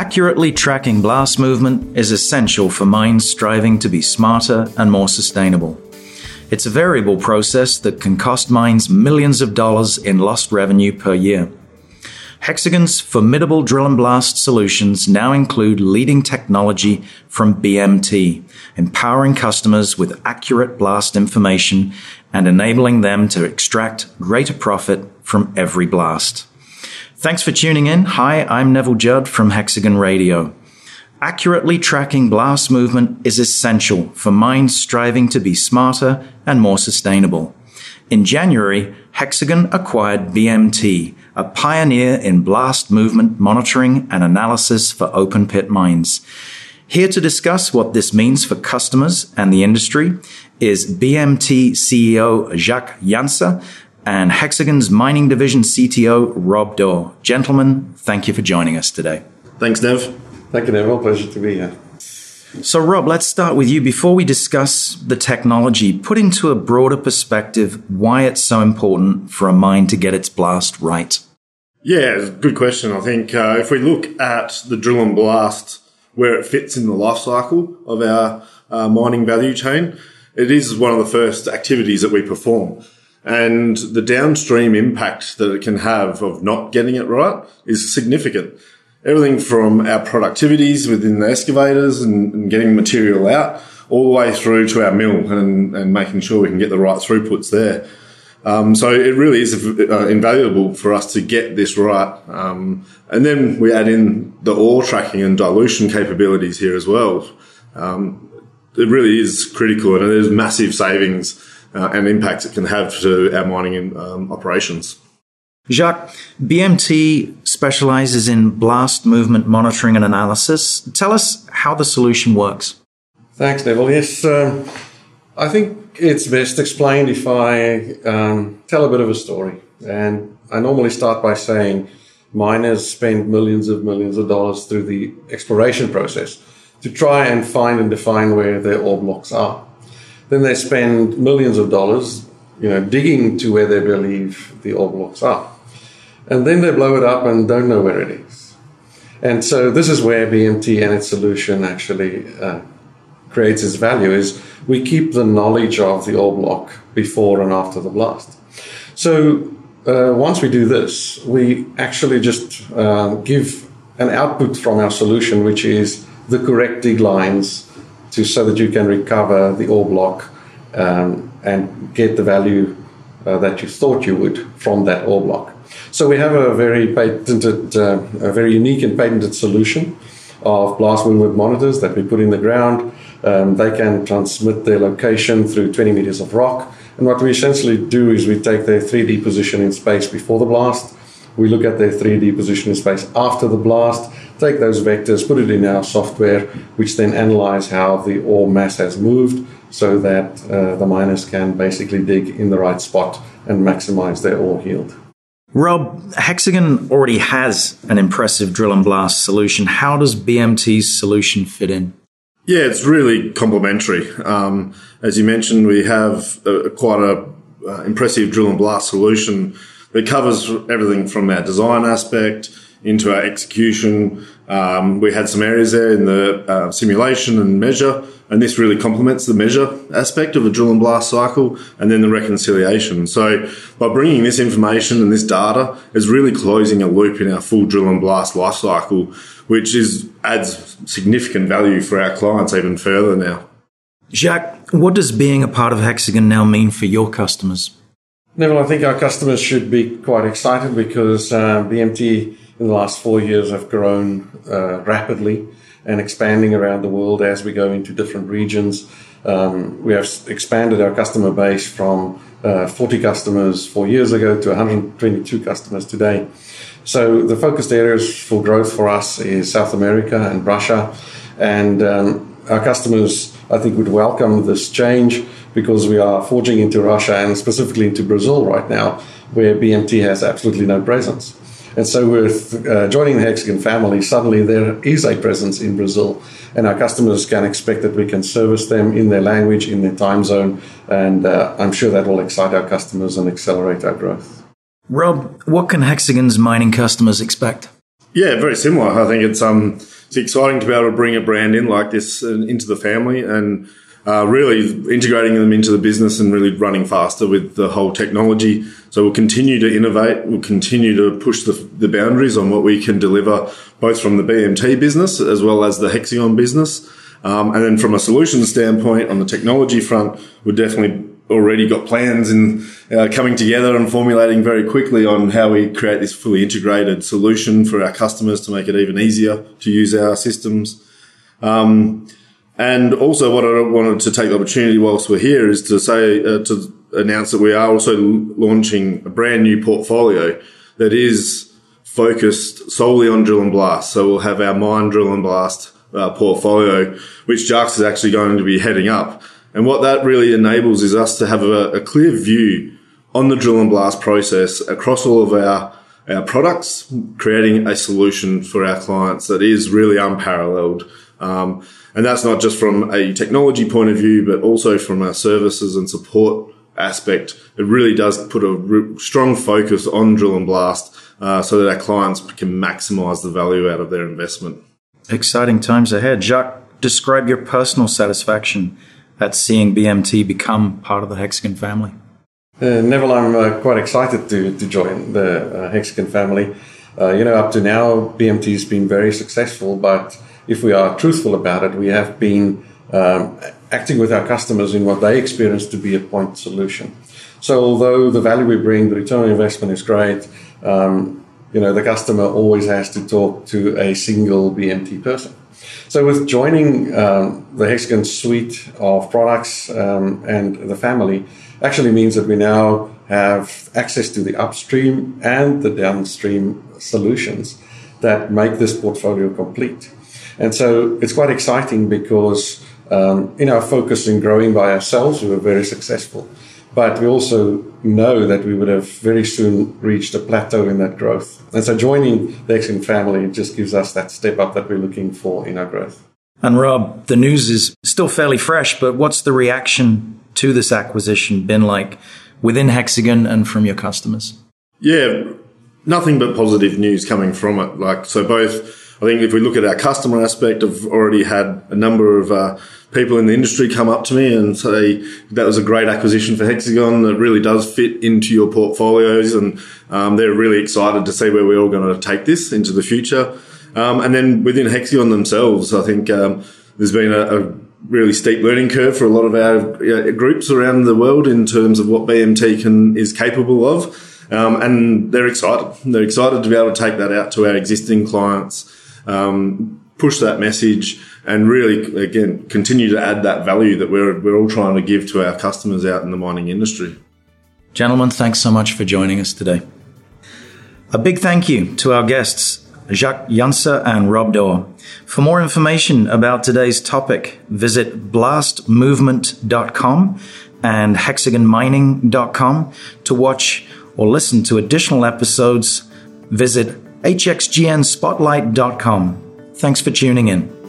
Accurately tracking blast movement is essential for mines striving to be smarter and more sustainable. It's a variable process that can cost mines millions of dollars in lost revenue per year. Hexagon's formidable drill and blast solutions now include leading technology from BMT, empowering customers with accurate blast information and enabling them to extract greater profit from every blast. Thanks for tuning in. Hi, I'm Neville Judd from Hexagon Radio. Accurately tracking blast movement is essential for mines striving to be smarter and more sustainable. In January, Hexagon acquired BMT, a pioneer in blast movement monitoring and analysis for open pit mines. Here to discuss what this means for customers and the industry is BMT CEO Jacques Janse and Hexagon's mining division CTO Rob Daw. Gentlemen, thank you for joining us today. Thanks, Nev. Thank you, Neville. Pleasure to be here. So, Rob, let's start with you. Before we discuss the technology, put into a broader perspective why it's so important for a mine to get its blast right. Yeah, good question. I think uh, if we look at the drill and blast, where it fits in the life cycle of our uh, mining value chain, it is one of the first activities that we perform. And the downstream impact that it can have of not getting it right is significant everything from our productivities within the excavators and, and, getting material out all the way through to our mill and, and making sure we can get the right throughputs there. Um, so it really is uh, invaluable for us to get this right. Um, and then we add in the ore tracking and dilution capabilities here as well. Um, it really is critical and there's massive savings uh, and impacts it can have to our mining um, operations. Jacques, BMT specializes in blast movement monitoring and analysis. Tell us how the solution works. Thanks, Neville. Yes, um, I think it's best explained if I um, tell a bit of a story. And I normally start by saying miners spend millions of millions of dollars through the exploration process to try and find and define where their ore blocks are. Then they spend millions of dollars you know, digging to where they believe the ore blocks are. And then they blow it up and don't know where it is. And so this is where BMT and its solution actually uh, creates its value is we keep the knowledge of the ore block before and after the blast. So uh, once we do this, we actually just uh, give an output from our solution, which is the correct dig lines to so that you can recover the ore block um, and get the value uh, that you thought you would from that ore block. So we have a very patented, uh, a very unique and patented solution of blast movement monitors that we put in the ground. Um, they can transmit their location through 20 meters of rock. And what we essentially do is we take their 3D position in space before the blast. We look at their 3D position in space after the blast, take those vectors, put it in our software, which then analyze how the ore mass has moved so that uh, the miners can basically dig in the right spot and maximize their ore yield. Rob, Hexagon already has an impressive drill and blast solution. How does BMT's solution fit in? Yeah, it's really complementary. Um, as you mentioned, we have a, quite a uh, impressive drill and blast solution that covers everything from our design aspect into our execution. Um, we had some areas there in the uh, simulation and measure, and this really complements the measure aspect of a drill and blast cycle and then the reconciliation. So by bringing this information and this data is really closing a loop in our full drill and blast life cycle, which is adds significant value for our clients even further now. Jacques, what does being a part of Hexagon now mean for your customers? Neville, I think our customers should be quite excited because uh, BMT in the last four years have grown uh, rapidly and expanding around the world as we go into different regions. Um, we have expanded our customer base from uh, 40 customers four years ago to 122 customers today. So the focused areas for growth for us is South America and Russia, and um, our customers I think would welcome this change because we are forging into Russia and specifically into Brazil right now, where BMT has absolutely no presence. And so, with uh, joining the Hexagon family, suddenly there is a presence in Brazil, and our customers can expect that we can service them in their language, in their time zone, and uh, I'm sure that will excite our customers and accelerate our growth. Rob, what can Hexagon's mining customers expect? Yeah, very similar. I think it's um it's exciting to be able to bring a brand in like this into the family and uh, really integrating them into the business and really running faster with the whole technology. So we'll continue to innovate. We'll continue to push the, the boundaries on what we can deliver, both from the BMT business as well as the Hexagon business. Um, and then from a solution standpoint on the technology front, we're definitely already got plans and uh, coming together and formulating very quickly on how we create this fully integrated solution for our customers to make it even easier to use our systems. Um, and also, what I wanted to take the opportunity whilst we're here is to say uh, to announce that we are also launching a brand new portfolio that is focused solely on drill and blast. So we'll have our mine drill and blast uh, portfolio, which Jacques is actually going to be heading up. And what that really enables is us to have a, a clear view on the drill and blast process across all of our our products, creating a solution for our clients that is really unparalleled. Um, and that's not just from a technology point of view, but also from our services and support aspect. It really does put a re- strong focus on drill and blast uh, so that our clients can maximize the value out of their investment. Exciting times ahead. Jacques, describe your personal satisfaction at seeing BMT become part of the Hexagon family. Uh, Neville, I'm uh, quite excited to, to join the uh, Hexagon family. Uh, you know, up to now, BMT has been very successful, but if we are truthful about it, we have been um, acting with our customers in what they experience to be a point solution. So, although the value we bring, the return on investment is great, um, you know, the customer always has to talk to a single BMT person. So, with joining um, the Hexagon suite of products um, and the family, actually means that we now have access to the upstream and the downstream solutions that make this portfolio complete. And so it's quite exciting because um, in our focus in growing by ourselves, we were very successful. But we also know that we would have very soon reached a plateau in that growth. And so joining the Hexagon family just gives us that step up that we're looking for in our growth. And Rob, the news is still fairly fresh, but what's the reaction to this acquisition been like within Hexagon and from your customers? Yeah, nothing but positive news coming from it. Like, so both I think if we look at our customer aspect, I've already had a number of uh, people in the industry come up to me and say that was a great acquisition for Hexagon that really does fit into your portfolios, and um, they're really excited to see where we're all going to take this into the future. Um, and then within Hexagon themselves, I think um, there's been a, a, really steep learning curve for a lot of our uh, groups around the world in terms of what BMT can is capable of. Um, and they're excited. They're excited to be able to take that out to our existing clients um, push that message and really, again, continue to add that value that we're, we're all trying to give to our customers out in the mining industry. Gentlemen, thanks so much for joining us today. A big thank you to our guests, Jacques Janse and Rob Daw. For more information about today's topic, visit blastmovement.com and hexagonmining.com. To watch or listen to additional episodes, visit hxgnspotlight.com. Thanks for tuning in.